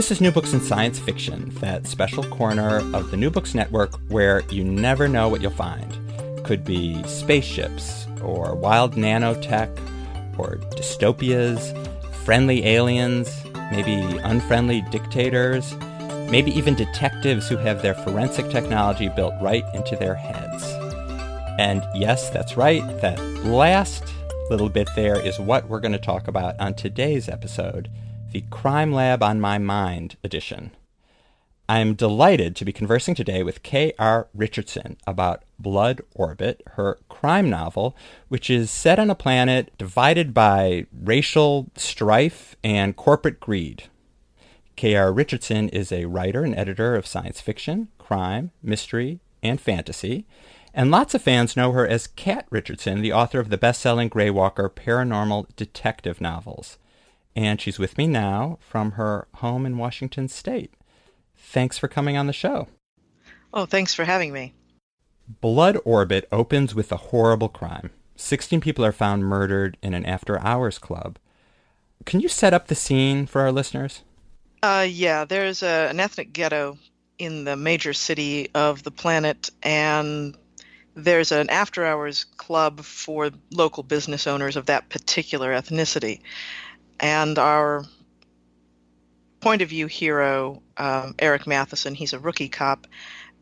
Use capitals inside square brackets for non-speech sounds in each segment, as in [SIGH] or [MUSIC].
This is New Books in Science Fiction, that special corner of the New Books Network where you never know what you'll find. Could be spaceships, or wild nanotech, or dystopias, friendly aliens, maybe unfriendly dictators, maybe even detectives who have their forensic technology built right into their heads. And yes, that's right, that last little bit there is what we're going to talk about on today's episode the Crime Lab on My Mind edition. I'm delighted to be conversing today with K.R. Richardson about Blood Orbit, her crime novel, which is set on a planet divided by racial strife and corporate greed. K.R. Richardson is a writer and editor of science fiction, crime, mystery, and fantasy, and lots of fans know her as Kat Richardson, the author of the best selling Greywalker paranormal detective novels and she's with me now from her home in Washington State. Thanks for coming on the show. Oh, thanks for having me. Blood Orbit opens with a horrible crime. 16 people are found murdered in an after hours club. Can you set up the scene for our listeners? Uh, yeah, there's a, an ethnic ghetto in the major city of the planet, and there's an after hours club for local business owners of that particular ethnicity and our point of view hero, um, Eric Matheson, he's a rookie cop,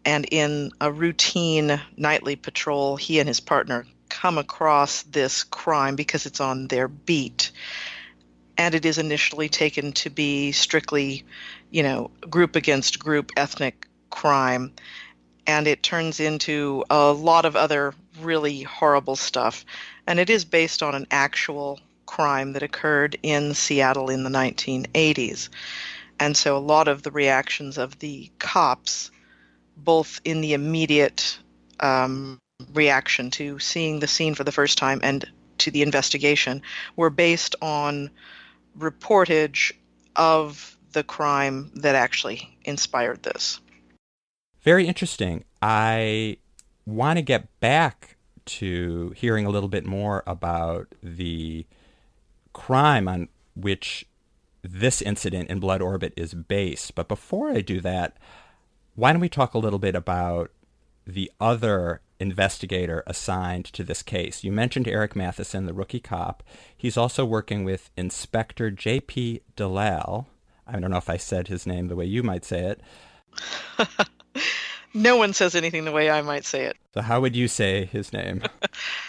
and in a routine nightly patrol, he and his partner come across this crime because it's on their beat. And it is initially taken to be strictly, you know, group against group ethnic crime. And it turns into a lot of other really horrible stuff. And it is based on an actual crime that occurred in Seattle in the 1980s. And so a lot of the reactions of the cops, both in the immediate um, reaction to seeing the scene for the first time and to the investigation, were based on reportage of the crime that actually inspired this. Very interesting. I want to get back to hearing a little bit more about the crime on which this incident in Blood Orbit is based. But before I do that, why don't we talk a little bit about the other investigator assigned to this case? You mentioned Eric Matheson, the rookie cop. He's also working with Inspector J.P. Dalal. I don't know if I said his name the way you might say it. [LAUGHS] no one says anything the way I might say it. So, how would you say his name? [LAUGHS]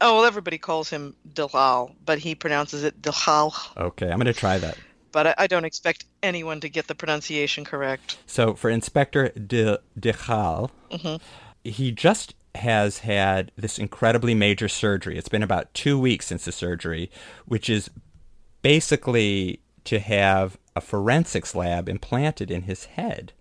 Oh well, everybody calls him Dalal, but he pronounces it Dalal. Okay, I'm going to try that. But I, I, don't expect anyone to get the pronunciation correct. So for Inspector De Dalal, mm-hmm. he just has had this incredibly major surgery. It's been about two weeks since the surgery, which is basically to have a forensics lab implanted in his head.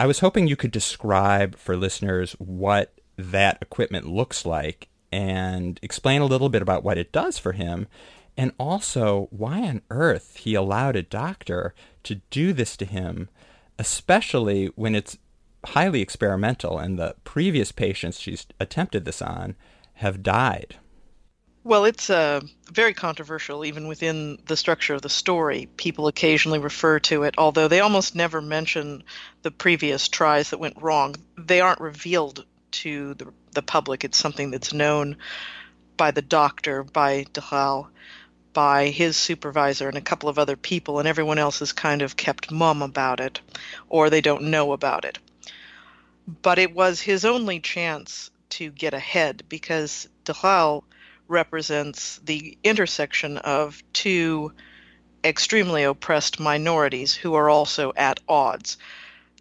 I was hoping you could describe for listeners what that equipment looks like and explain a little bit about what it does for him and also why on earth he allowed a doctor to do this to him, especially when it's highly experimental and the previous patients she's attempted this on have died. Well, it's uh, very controversial even within the structure of the story. People occasionally refer to it, although they almost never mention the previous tries that went wrong. They aren't revealed to the, the public. It's something that's known by the doctor, by Dalal. by his supervisor and a couple of other people, and everyone else is kind of kept mum about it, or they don't know about it. But it was his only chance to get ahead because Dalal represents the intersection of two extremely oppressed minorities who are also at odds.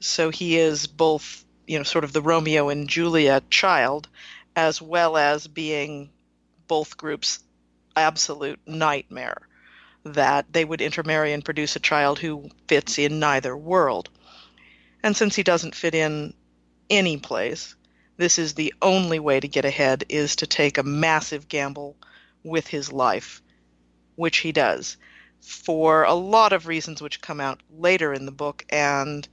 So he is both, you know, sort of the Romeo and Juliet child, as well as being both groups' absolute nightmare that they would intermarry and produce a child who fits in neither world. And since he doesn't fit in any place, this is the only way to get ahead is to take a massive gamble with his life, which he does for a lot of reasons which come out later in the book and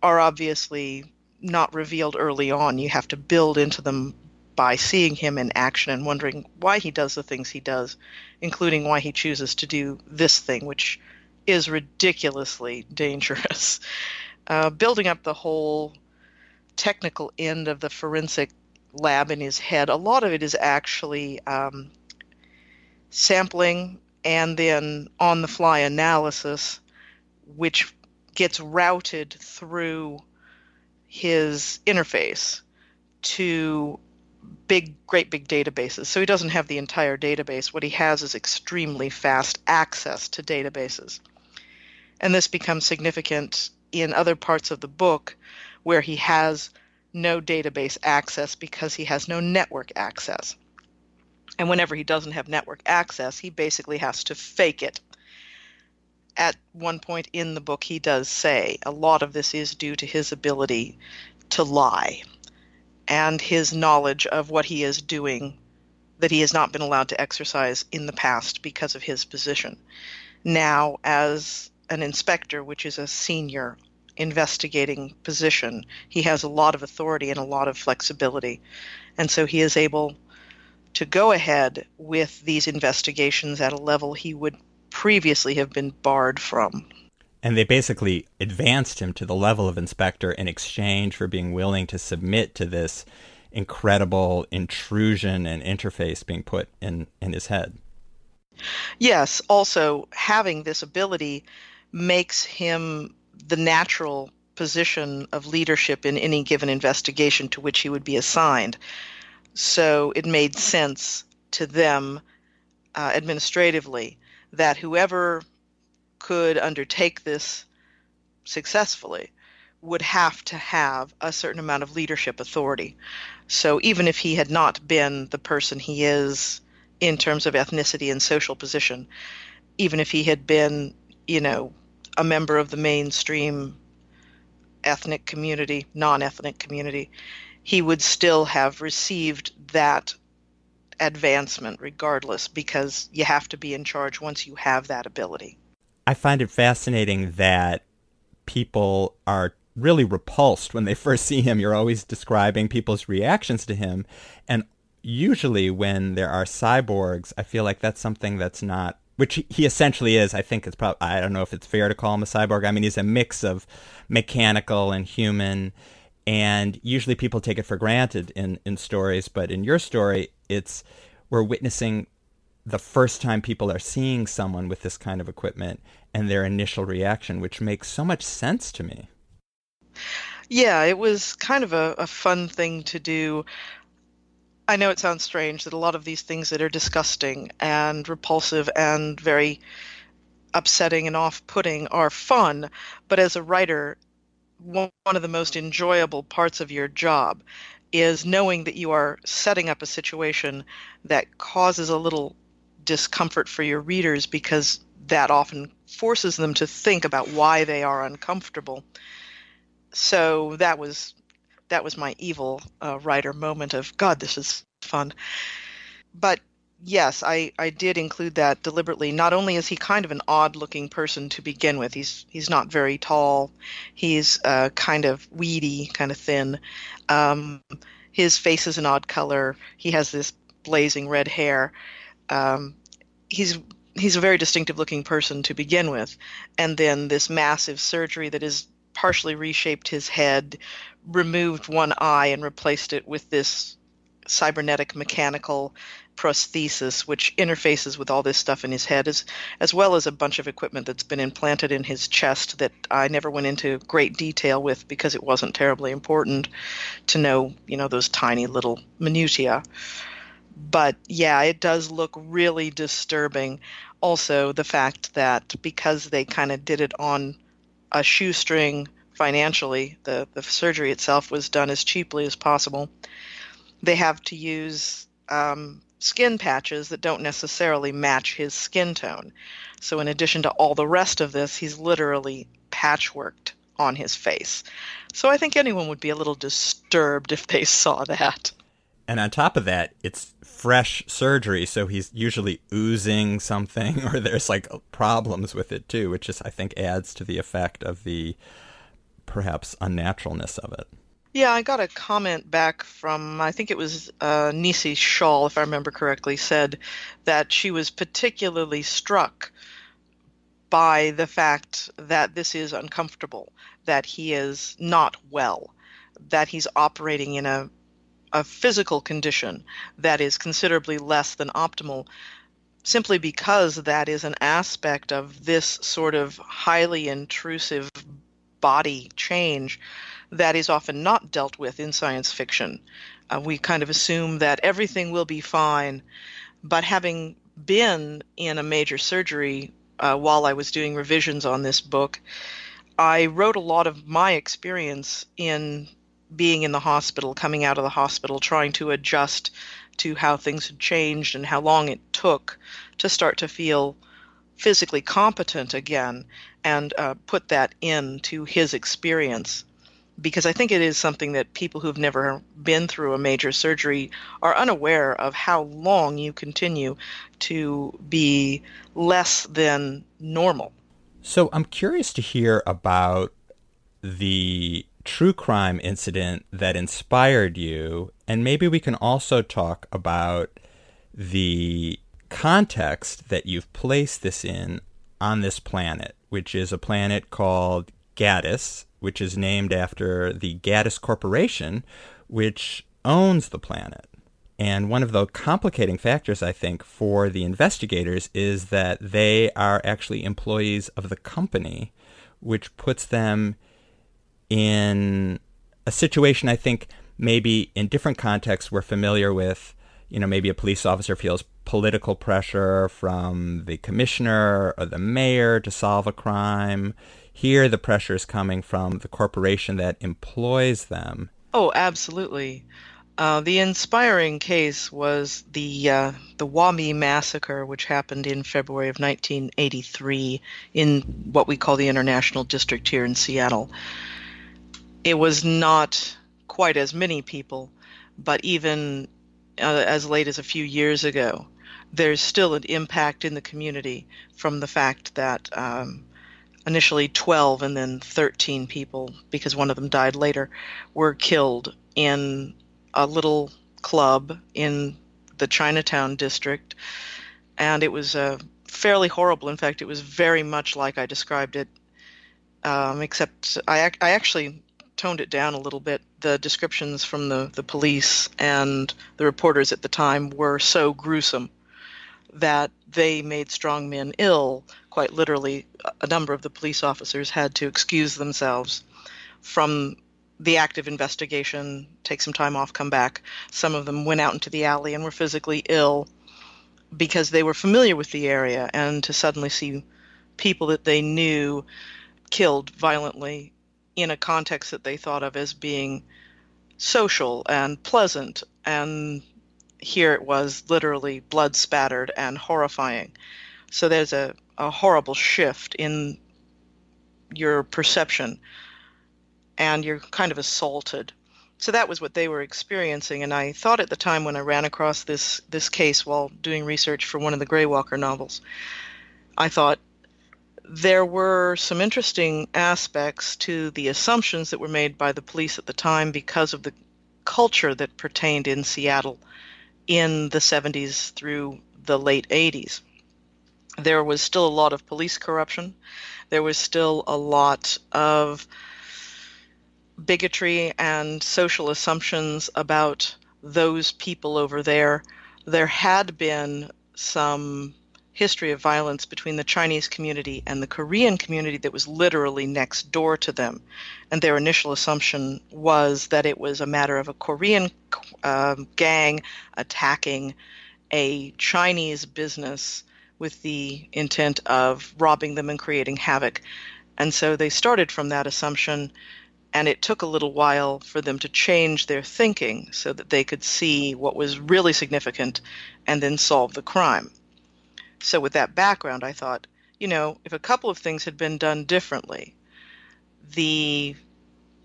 are obviously not revealed early on. You have to build into them by seeing him in action and wondering why he does the things he does, including why he chooses to do this thing, which is ridiculously [LAUGHS] dangerous. Uh, building up the whole technical end of the forensic lab in his head, a lot of it is actually um, sampling and then on the fly analysis, which gets routed through his interface to big, great big databases. So he doesn't have the entire database. What he has is extremely fast access to databases. And this becomes significant in other parts of the book where he has no database access because he has no network access. And whenever he doesn't have network access, he basically has to fake it. At one point in the book, he does say a lot of this is due to his ability to lie and his knowledge of what he is doing that he has not been allowed to exercise in the past because of his position. Now, as an inspector, which is a senior investigating position, he has a lot of authority and a lot of flexibility. And so he is able to go ahead with these investigations at a level he would previously have been barred from. And they basically advanced him to the level of inspector in exchange for being willing to submit to this incredible intrusion and interface being put in, in his head. Yes, also having this ability makes him the natural position of leadership in any given investigation to which he would be assigned. So it made sense to them uh, administratively that whoever could undertake this successfully would have to have a certain amount of leadership authority. So even if he had not been the person he is in terms of ethnicity and social position, even if he had been, you know, a member of the mainstream ethnic community, non ethnic community, he would still have received that advancement regardless because you have to be in charge once you have that ability. I find it fascinating that people are really repulsed when they first see him. You're always describing people's reactions to him. And usually, when there are cyborgs, I feel like that's something that's not, which he essentially is. I think it's probably, I don't know if it's fair to call him a cyborg. I mean, he's a mix of mechanical and human and usually people take it for granted in in stories but in your story it's we're witnessing the first time people are seeing someone with this kind of equipment and their initial reaction which makes so much sense to me. Yeah it was kind of a, a fun thing to do. I know it sounds strange that a lot of these things that are disgusting and repulsive and very upsetting and off-putting are fun but as a writer one of the most enjoyable parts of your job is knowing that you are setting up a situation that causes a little discomfort for your readers because that often forces them to think about why they are uncomfortable. So that was that was my evil uh, writer moment of God, this is fun. But yes, I, I did include that deliberately. Not only is he kind of an odd looking person to begin with, he's he's not very tall. He's uh, kind of weedy, kind of thin. Um, his face is an odd color. He has this blazing red hair. Um, he's he's a very distinctive looking person to begin with, and then this massive surgery that has partially reshaped his head, removed one eye and replaced it with this cybernetic mechanical prosthesis, which interfaces with all this stuff in his head, as, as well as a bunch of equipment that's been implanted in his chest that I never went into great detail with because it wasn't terribly important to know, you know, those tiny little minutiae. But yeah, it does look really disturbing. Also, the fact that because they kind of did it on a shoestring financially, the, the surgery itself was done as cheaply as possible. They have to use um, skin patches that don't necessarily match his skin tone. So, in addition to all the rest of this, he's literally patchworked on his face. So, I think anyone would be a little disturbed [LAUGHS] if they saw that. And on top of that, it's fresh surgery, so he's usually oozing something, [LAUGHS] or there's like problems with it too, which just I think adds to the effect of the perhaps unnaturalness of it. Yeah, I got a comment back from, I think it was uh, Nisi Shawl, if I remember correctly, said that she was particularly struck by the fact that this is uncomfortable, that he is not well, that he's operating in a, a physical condition that is considerably less than optimal, simply because that is an aspect of this sort of highly intrusive body change that is often not dealt with in science fiction. Uh, we kind of assume that everything will be fine, but having been in a major surgery uh, while I was doing revisions on this book, I wrote a lot of my experience in being in the hospital, coming out of the hospital, trying to adjust to how things had changed and how long it took to start to feel physically competent again and uh, put that into his experience because I think it is something that people who've never been through a major surgery are unaware of how long you continue to be less than normal. So I'm curious to hear about the true crime incident that inspired you, and maybe we can also talk about the context that you've placed this in on this planet, which is a planet called Gaddis, which is named after the Gaddis Corporation, which owns the planet. And one of the complicating factors, I think, for the investigators is that they are actually employees of the company, which puts them in a situation I think maybe in different contexts we're familiar with. You know, maybe a police officer feels political pressure from the commissioner or the mayor to solve a crime. Here, the pressure is coming from the corporation that employs them. Oh, absolutely. Uh, the inspiring case was the uh, the Wah-Mee massacre, which happened in February of 1983 in what we call the International District here in Seattle. It was not quite as many people, but even uh, as late as a few years ago, there's still an impact in the community from the fact that um, initially 12 and then 13 people, because one of them died later, were killed in a little club in the Chinatown district. And it was uh, fairly horrible. In fact, it was very much like I described it, um, except I, I actually toned it down a little bit. The descriptions from the, the police and the reporters at the time were so gruesome that they made strong men ill. Quite literally, a number of the police officers had to excuse themselves from the active investigation, take some time off, come back. Some of them went out into the alley and were physically ill because they were familiar with the area, and to suddenly see people that they knew killed violently in a context that they thought of as being social and pleasant and here it was literally blood spattered and horrifying. So there's a, a horrible shift in your perception and you're kind of assaulted. So that was what they were experiencing, and I thought at the time when I ran across this this case while doing research for one of the Greywalker novels, I thought there were some interesting aspects to the assumptions that were made by the police at the time because of the culture that pertained in Seattle in the 70s through the late 80s. There was still a lot of police corruption. There was still a lot of bigotry and social assumptions about those people over there there had been some history of violence between the Chinese community and the Korean community that was literally next door to them. And their initial assumption was that it was a matter of a Korean uh, gang attacking a Chinese business with the intent of robbing them and creating havoc. And so they started from that assumption, and it took a little while for them to change their thinking so that they could see what was really significant and then solve the crime. So, with that background, I thought, you know, if a couple of things had been done differently, the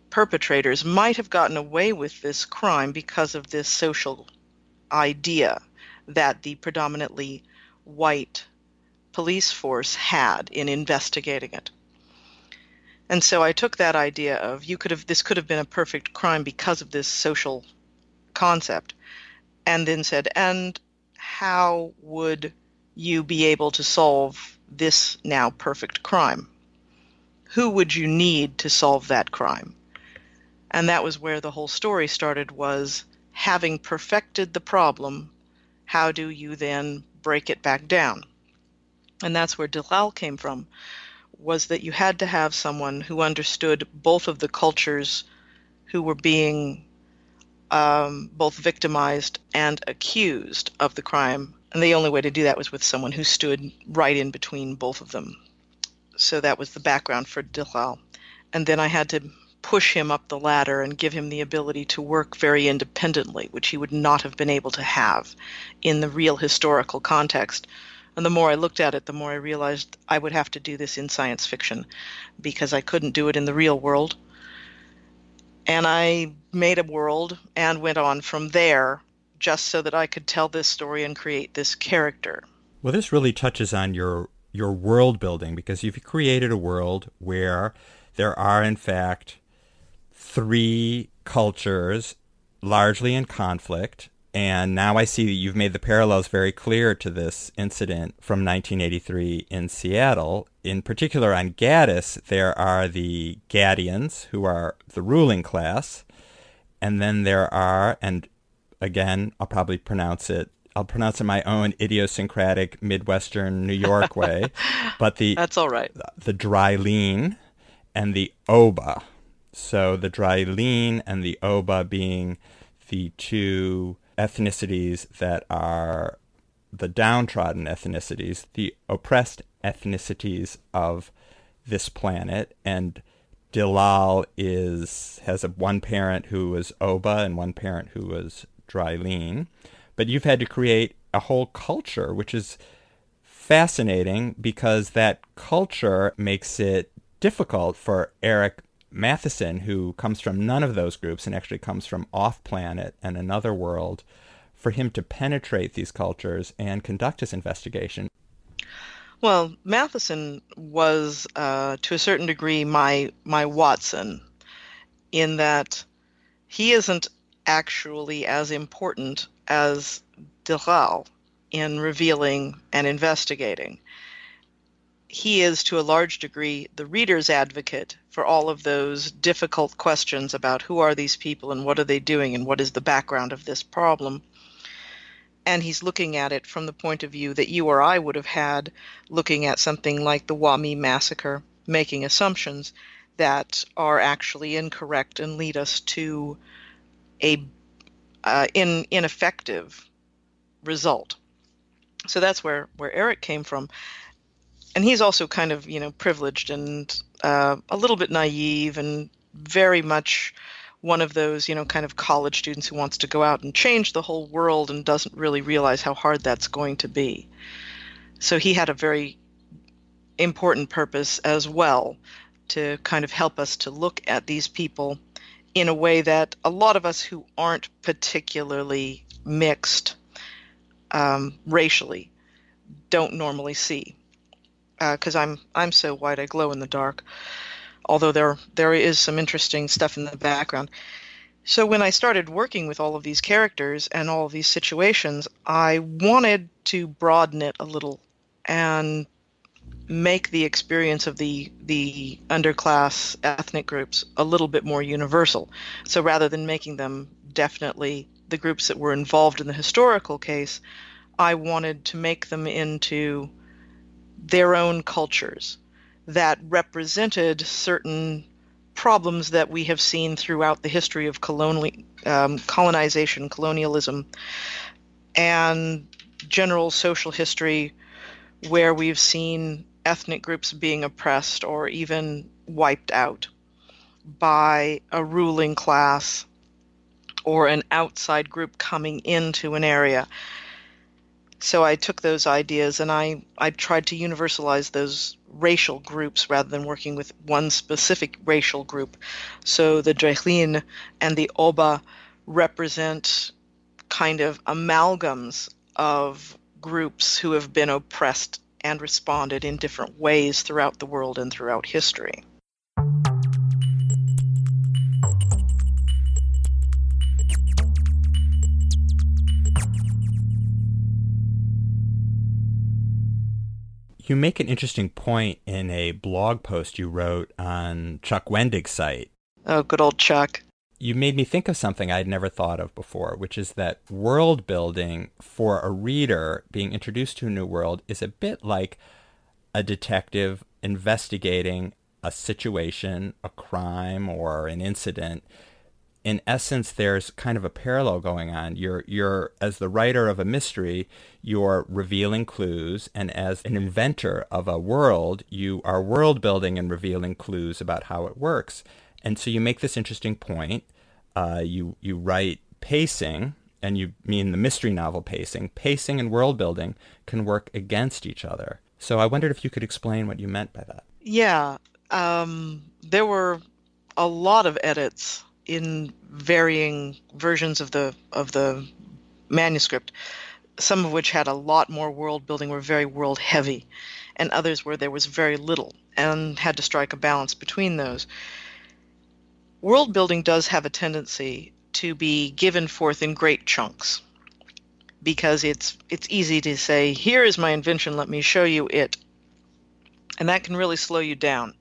perpetrators might have gotten away with this crime because of this social idea that the predominantly white police force had in investigating it. And so I took that idea of you could have this could have been a perfect crime because of this social concept and then said and how would you be able to solve this now perfect crime? Who would you need to solve that crime? And that was where the whole story started was having perfected the problem, how do you then break it back down? And that's where Dalal came from, was that you had to have someone who understood both of the cultures who were being um, both victimized and accused of the crime and the only way to do that was with someone who stood right in between both of them. So that was the background for Dalal. And then I had to push him up the ladder and give him the ability to work very independently, which he would not have been able to have in the real historical context. And the more I looked at it, the more I realized I would have to do this in science fiction because I couldn't do it in the real world. And I made a world and went on from there just so that I could tell this story and create this character. Well, this really touches on your your world building because you've created a world where there are in fact three cultures largely in conflict and now I see that you've made the parallels very clear to this incident from 1983 in Seattle. In particular, on Gaddis, there are the Gaddians, who are the ruling class, and then there are, and again, I'll probably pronounce it. I'll pronounce it my own idiosyncratic Midwestern New York way, [LAUGHS] but the that's all right. The Drylene and the Oba. So the Drylene and the Oba being the two ethnicities that are the downtrodden ethnicities, the oppressed ethnicities of this planet, and Dalal is has a one parent who was Oba and one parent who was Drylene, but you've had to create a whole culture, which is fascinating because that culture makes it difficult for Eric Matheson, who comes from none of those groups and actually comes from off planet and another world, for him to penetrate these cultures and conduct his investigation. Well, Matheson was, uh, to a certain degree, my my Watson, in that he isn't actually as important as Dalal in revealing and investigating. He is, to a large degree, the reader's advocate for all of those difficult questions about who are these people and what are they doing and what is the background of this problem. And he's looking at it from the point of view that you or I would have had looking at something like the Wah-Mee massacre, making assumptions that are actually incorrect and lead us to a uh, in, ineffective result. So that's where, where Eric came from. And he's also kind of, you know, privileged and uh, a little bit naive and very much one of those, you know, kind of college students who wants to go out and change the whole world and doesn't really realize how hard that's going to be. So he had a very important purpose as well to kind of help us to look at these people in a way that a lot of us who aren't particularly mixed um, racially don't normally see. Because uh, I'm I'm so white, I glow in the dark. Although there there is some interesting stuff in the background. So when I started working with all of these characters and all of these situations, I wanted to broaden it a little and make the experience of the the underclass ethnic groups a little bit more universal. So rather than making them definitely the groups that were involved in the historical case, I wanted to make them into their own cultures that represented certain problems that we have seen throughout the history of um, colonization, colonialism, and general social history where we've seen ethnic groups being oppressed or even wiped out by a ruling class or an outside group coming into an area. So I took those ideas and I, I tried to universalize those racial groups rather than working with one specific racial group. So the Drachlin and the Oba represent kind of amalgams of groups who have been oppressed and responded in different ways throughout the world and throughout history. You make an interesting point in a blog post you wrote on Chuck Wendig's site. Oh, good old Chuck. You made me think of something I'd never thought of before, which is that world building for a reader being introduced to a new world is a bit like a detective investigating a situation, a crime, or an incident in essence, there's kind of a parallel going on. You're, you're, as the writer of a mystery, you're revealing clues, and as an inventor of a world, you are world building and revealing clues about how it works. And so you make this interesting point. Uh, you, you write pacing, and you mean the mystery novel pacing. Pacing and world building can work against each other. So I wondered if you could explain what you meant by that. Yeah, um, there were a lot of edits in varying versions of the of the manuscript, some of which had a lot more world building, were very world heavy, and others where there was very little, and had to strike a balance between those. World building does have a tendency to be given forth in great chunks because it's it's easy to say here is my invention let me show you it. And that can really slow you down.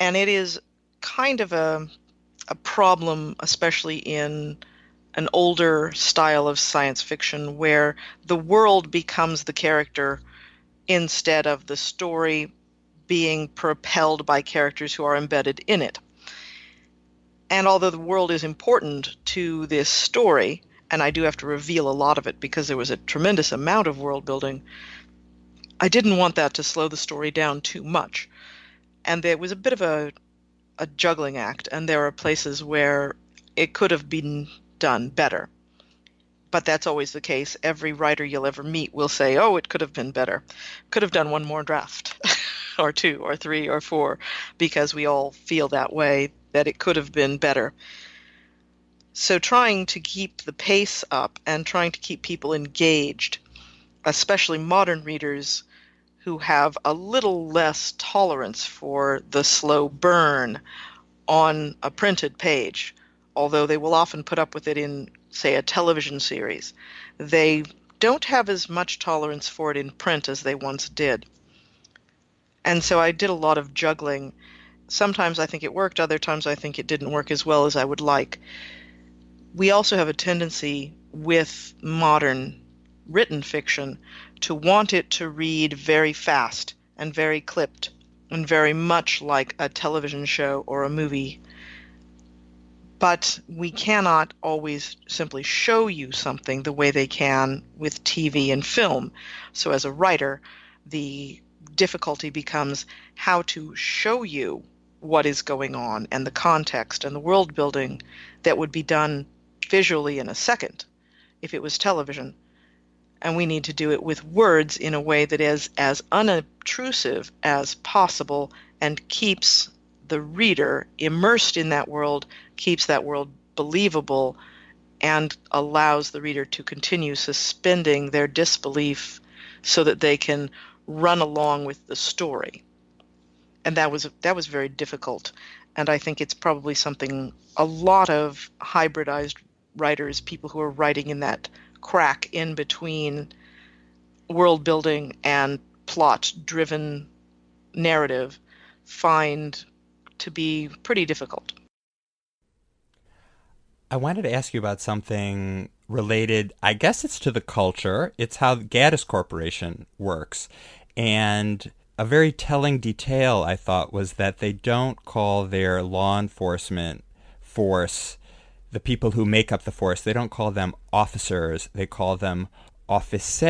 And it is kind of a a problem, especially in an older style of science fiction where the world becomes the character instead of the story being propelled by characters who are embedded in it. And although the world is important to this story, and I do have to reveal a lot of it because there was a tremendous amount of world building, I didn't want that to slow the story down too much. And there was a bit of a a juggling act, and there are places where it could have been done better. But that's always the case. Every writer you'll ever meet will say, oh, it could have been better. Could have done one more draft, [LAUGHS] or two, or three, or four, because we all feel that way, that it could have been better. So trying to keep the pace up and trying to keep people engaged, especially modern readers who have a little less tolerance for the slow burn on a printed page, although they will often put up with it in, say, a television series. They don't have as much tolerance for it in print as they once did. And so I did a lot of juggling. Sometimes I think it worked, other times I think it didn't work as well as I would like. We also have a tendency with modern written fiction to want it to read very fast and very clipped and very much like a television show or a movie. But we cannot always simply show you something the way they can with TV and film. So, as a writer, the difficulty becomes how to show you what is going on and the context and the world building that would be done visually in a second if it was television and we need to do it with words in a way that is as unobtrusive as possible and keeps the reader immersed in that world, keeps that world believable, and allows the reader to continue suspending their disbelief so that they can run along with the story. And that was that was very difficult, and I think it's probably something a lot of hybridized writers, people who are writing in that crack in between world building and plot driven narrative find to be pretty difficult. I wanted to ask you about something related. I guess it's to the culture. It's how Gaddis Corporation works. And a very telling detail, I thought, was that they don't call their law enforcement force the people who make up the force. They don't call them officers. They call them office,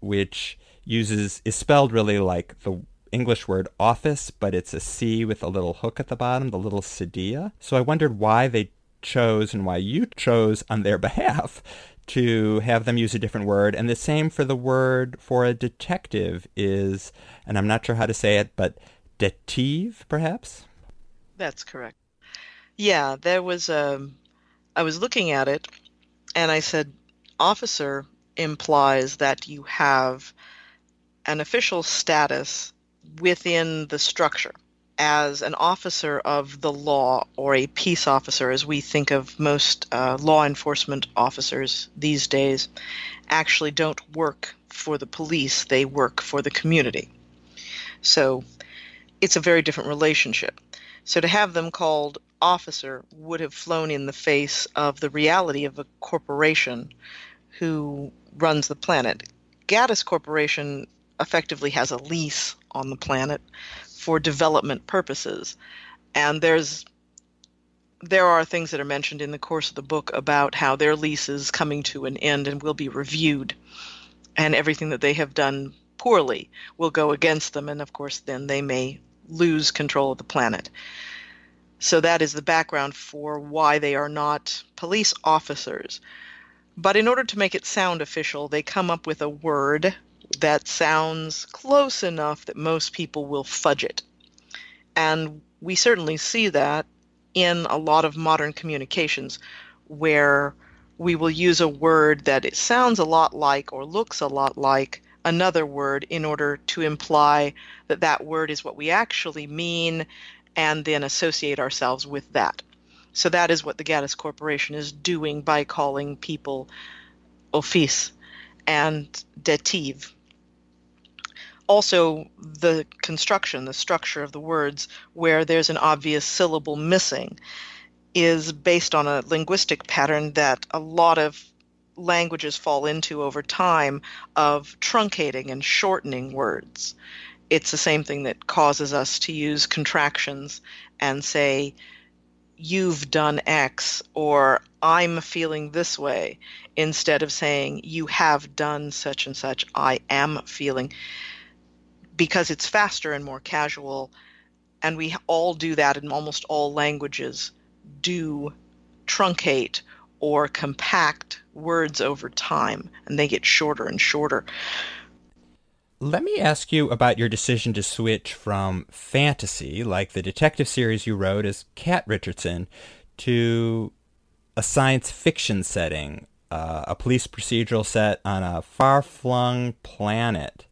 which uses is spelled really like the English word office, but it's a C with a little hook at the bottom, the little cedilla. So I wondered why they chose and why you chose on their [LAUGHS] behalf to have them use a different word. And the same for the word for a detective is, and I'm not sure how to say it, but detive, perhaps? That's correct. Yeah, there was a. I was looking at it and I said, officer implies that you have an official status within the structure as an officer of the law or a peace officer, as we think of most uh, law enforcement officers these days, actually don't work for the police, they work for the community. So it's a very different relationship. So to have them called officer would have flown in the face of the reality of a corporation who runs the planet. Gaddis Corporation effectively has a lease on the planet for development purposes. And there's there are things that are mentioned in the course of the book about how their lease is coming to an end and will be reviewed, and everything that they have done poorly will go against them, and of course, then they may lose control of the planet. So that is the background for why they are not police officers. But in order to make it sound official, they come up with a word that sounds close enough that most people will fudge it. And we certainly see that in a lot of modern communications where we will use a word that it sounds a lot like or looks a lot like another word in order to imply that that word is what we actually mean and then associate ourselves with that. So that is what the Gaddis Corporation is doing by calling people office and detive also the construction, the structure of the words, where there's an obvious syllable missing, is based on a linguistic pattern that a lot of languages fall into over time of truncating and shortening words. It's the same thing that causes us to use contractions and say, you've done X or I'm feeling this way instead of saying you have done such and such, I am feeling because it's faster and more casual. And we all do that in almost all languages, do truncate or compact words over time, and they get shorter and shorter. Let me ask you about your decision to switch from fantasy, like the detective series you wrote as Kat Richardson, to a science fiction setting, uh, a police procedural set on a far flung planet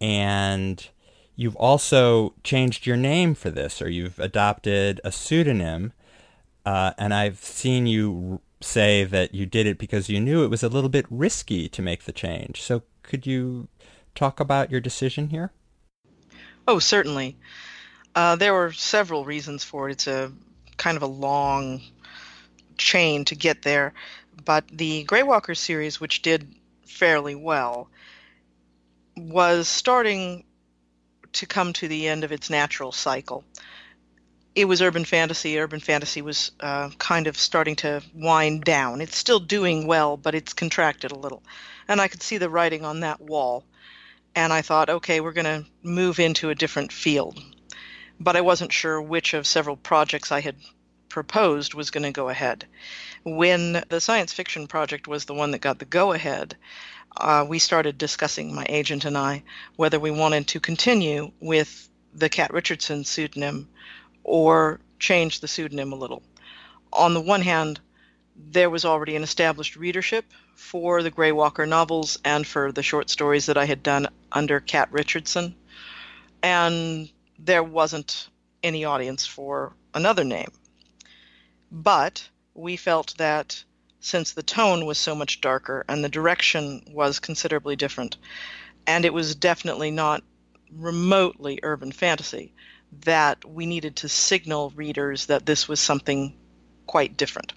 and you've also changed your name for this, or you've adopted a pseudonym. Uh, and I've seen you say that you did it because you knew it was a little bit risky to make the change. So could you talk about your decision here? Oh, certainly. Uh, there were several reasons for it. It's a kind of a long chain to get there. But the Greywalker series, which did fairly well, was starting to come to the end of its natural cycle. It was urban fantasy. Urban fantasy was uh, kind of starting to wind down. It's still doing well, but it's contracted a little. And I could see the writing on that wall. And I thought, okay, we're going to move into a different field. But I wasn't sure which of several projects I had proposed was going to go ahead. When the science fiction project was the one that got the go ahead, uh, we started discussing, my agent and I, whether we wanted to continue with the Kat Richardson pseudonym or change the pseudonym a little. On the one hand, there was already an established readership for the Greywalker novels and for the short stories that I had done under Kat Richardson, and there wasn't any audience for another name. But we felt that since the tone was so much darker and the direction was considerably different. And it was definitely not remotely urban fantasy, that we needed to signal readers that this was something quite different.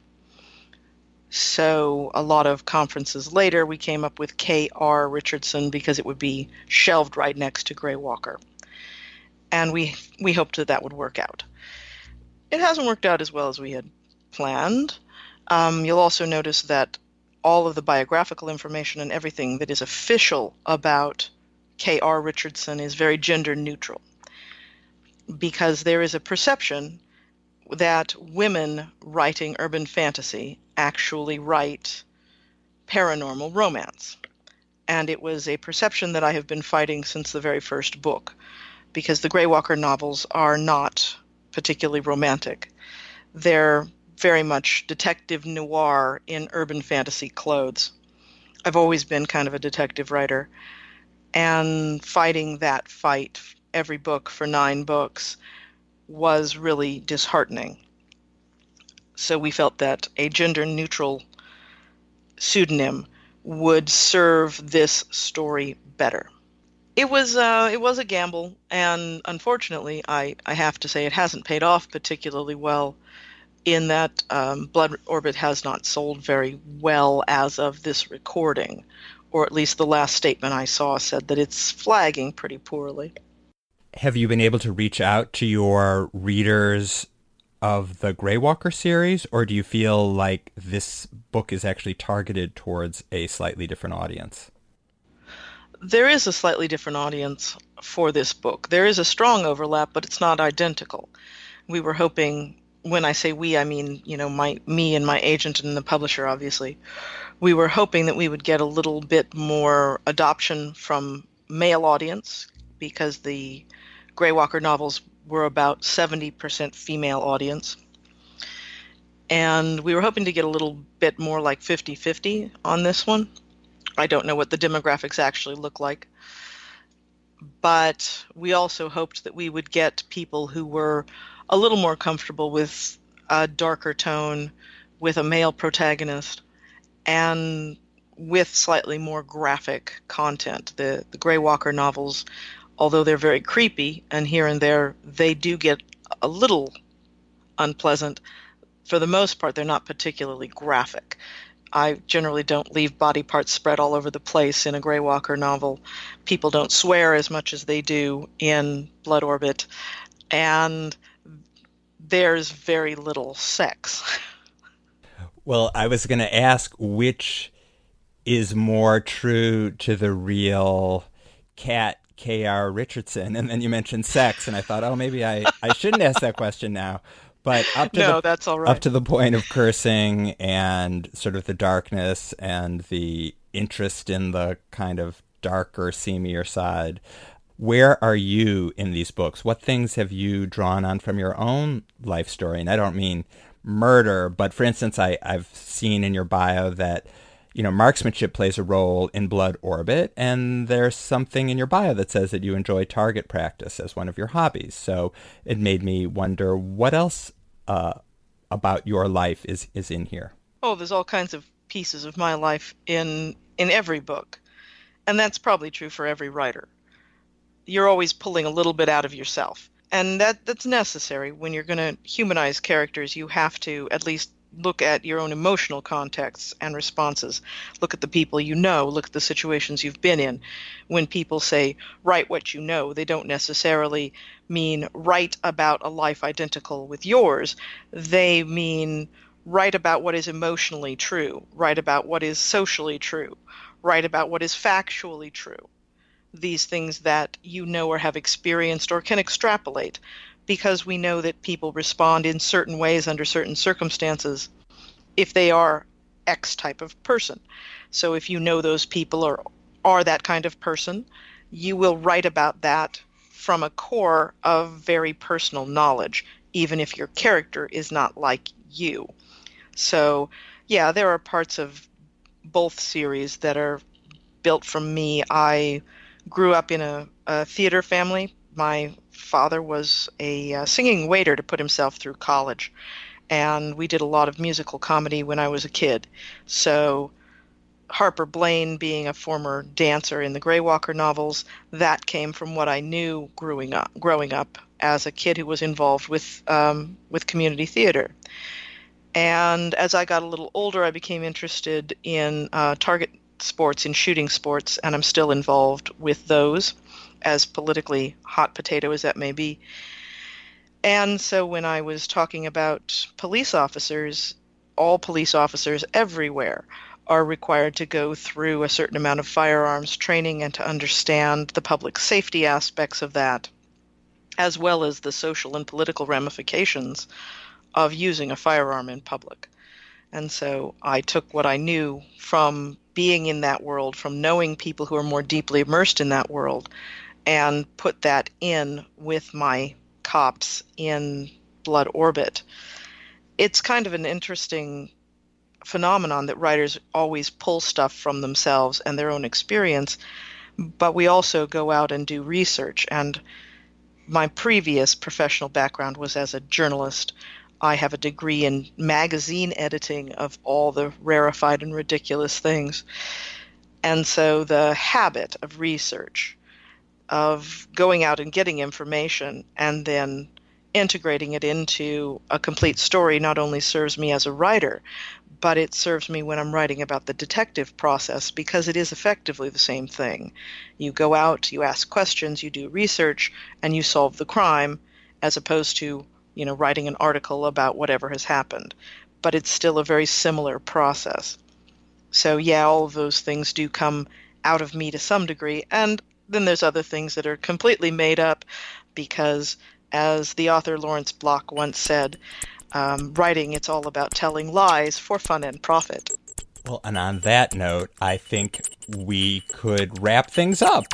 So a lot of conferences later, we came up with K.R. Richardson because it would be shelved right next to Greywalker. And we, we hoped that that would work out. It hasn't worked out as well as we had planned. Um, you'll also notice that all of the biographical information and everything that is official about K.R. Richardson is very gender neutral because there is a perception that women writing urban fantasy actually write paranormal romance. And it was a perception that I have been fighting since the very first book, because the Greywalker novels are not particularly romantic. They're very much detective noir in urban fantasy clothes. I've always been kind of a detective writer, and fighting that fight every book for nine books was really disheartening. So we felt that a gender neutral pseudonym would serve this story better. It was uh, it was a gamble, and unfortunately, I, I have to say it hasn't paid off particularly well. In that um, Blood Orbit has not sold very well as of this recording, or at least the last statement I saw said that it's flagging pretty poorly have you been able to reach out to your readers of the Greywalker series, or do you feel like this book is actually targeted towards a slightly different audience? There is a slightly different audience for this book. There is a strong overlap, but it's not identical. We were hoping, when I say we, I mean, you know, my me and my agent and the publisher, obviously. We were hoping that we would get a little bit more adoption from male audience because the Greywalker novels were about 70% female audience. And we were hoping to get a little bit more like 50 50 on this one. I don't know what the demographics actually look like. But we also hoped that we would get people who were a little more comfortable with a darker tone, with a male protagonist, and with slightly more graphic content. The the Greywalker novels although they're very creepy and here and there they do get a little unpleasant, for the most part, they're not particularly graphic. I generally don't leave body parts spread all over the place in a Greywalker novel. People don't swear as much as they do in Blood Orbit, and there's very little sex. [LAUGHS] Well, I was going to ask which is more true to the real Kat K.R. Richardson, and then you mentioned sex, and I thought, oh, maybe I, I shouldn't ask that question now. But up to no, the, that's all right. Up to the point of cursing and sort of the darkness and the interest in the kind of darker, seamier side. Where are you in these books? What things have you drawn on from your own life story? And I don't mean murder, but for instance, I, I've seen in your bio that you know, marksmanship plays a role in Blood Orbit, and there's something in your bio that says that you enjoy target practice as one of your hobbies. So it made me wonder what else uh, about your life is is in here. Oh, there's all kinds of pieces of my life in in every book, and that's probably true for every writer. You're always pulling a little bit out of yourself, and that that's necessary when you're going to humanize characters. You have to at least look at your own emotional contexts and responses. Look at the people you know. Look at the situations you've been in. When people say, write what you know, they don't necessarily mean write about a life identical with yours. They mean write about what is emotionally true, write about what is socially true, write about what is factually true. These things that you know or have experienced or can extrapolate because we know that people respond in certain ways under certain circumstances if they are X type of person. So if you know those people or are that kind of person, you will write about that from a core of very personal knowledge, even if your character is not like you. So, yeah, there are parts of both series that are built from me. I grew up in a, a theater family. My father was a uh, singing waiter to put himself through college, and we did a lot of musical comedy when I was a kid. So Harper Blaine being a former dancer in the Greywalker novels, that came from what I knew growing up. Growing up as a kid who was involved with um, with community theater, And as I got a little older, I became interested in uh, target sports, in shooting sports, and I'm still involved with those, as politically hot potato as that may be. And so when I was talking about police officers, all police officers everywhere are required to go through a certain amount of firearms training and to understand the public safety aspects of that, as well as the social and political ramifications of using a firearm in public. And so I took what I knew from being in that world, from knowing people who are more deeply immersed in that world, and put that in with my cops in Blood Orbit. It's kind of an interesting phenomenon that writers always pull stuff from themselves and their own experience, but we also go out and do research. And my previous professional background was as a journalist. I have a degree in magazine editing of all the rarefied and ridiculous things. And so the habit of research, of going out and getting information and then integrating it into a complete story not only serves me as a writer, but it serves me when I'm writing about the detective process because it is effectively the same thing. You go out, you ask questions, you do research, and you solve the crime as opposed to, you know, writing an article about whatever has happened. But it's still a very similar process. So, yeah, all of those things do come out of me to some degree. And then there's other things that are completely made up because, as the author Lawrence Block once said, um, writing, it's all about telling lies for fun and profit. Well, and on that note, I think we could wrap things up.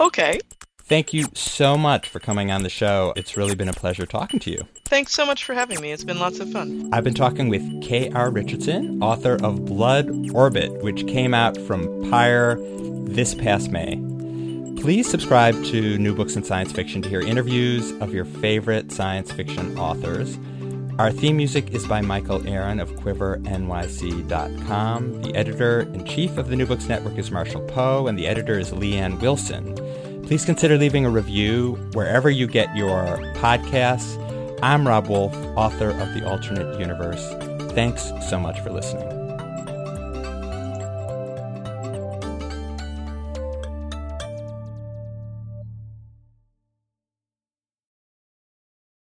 Okay. Thank you so much for coming on the show. It's really been a pleasure talking to you. Thanks so much for having me. It's been lots of fun. I've been talking with K.R. Richardson, author of Blood Orbit, which came out from Pyr this past May. Please subscribe to New Books in Science Fiction to hear interviews of your favorite science fiction authors. Our theme music is by Michael Aaron of QuiverNYC.com. The editor in chief of the New Books Network is Marshall Poe, and the editor is Leanne Wilson. Please consider leaving a review wherever you get your podcasts. I'm Rob Wolf, author of The Alternate Universe. Thanks so much for listening.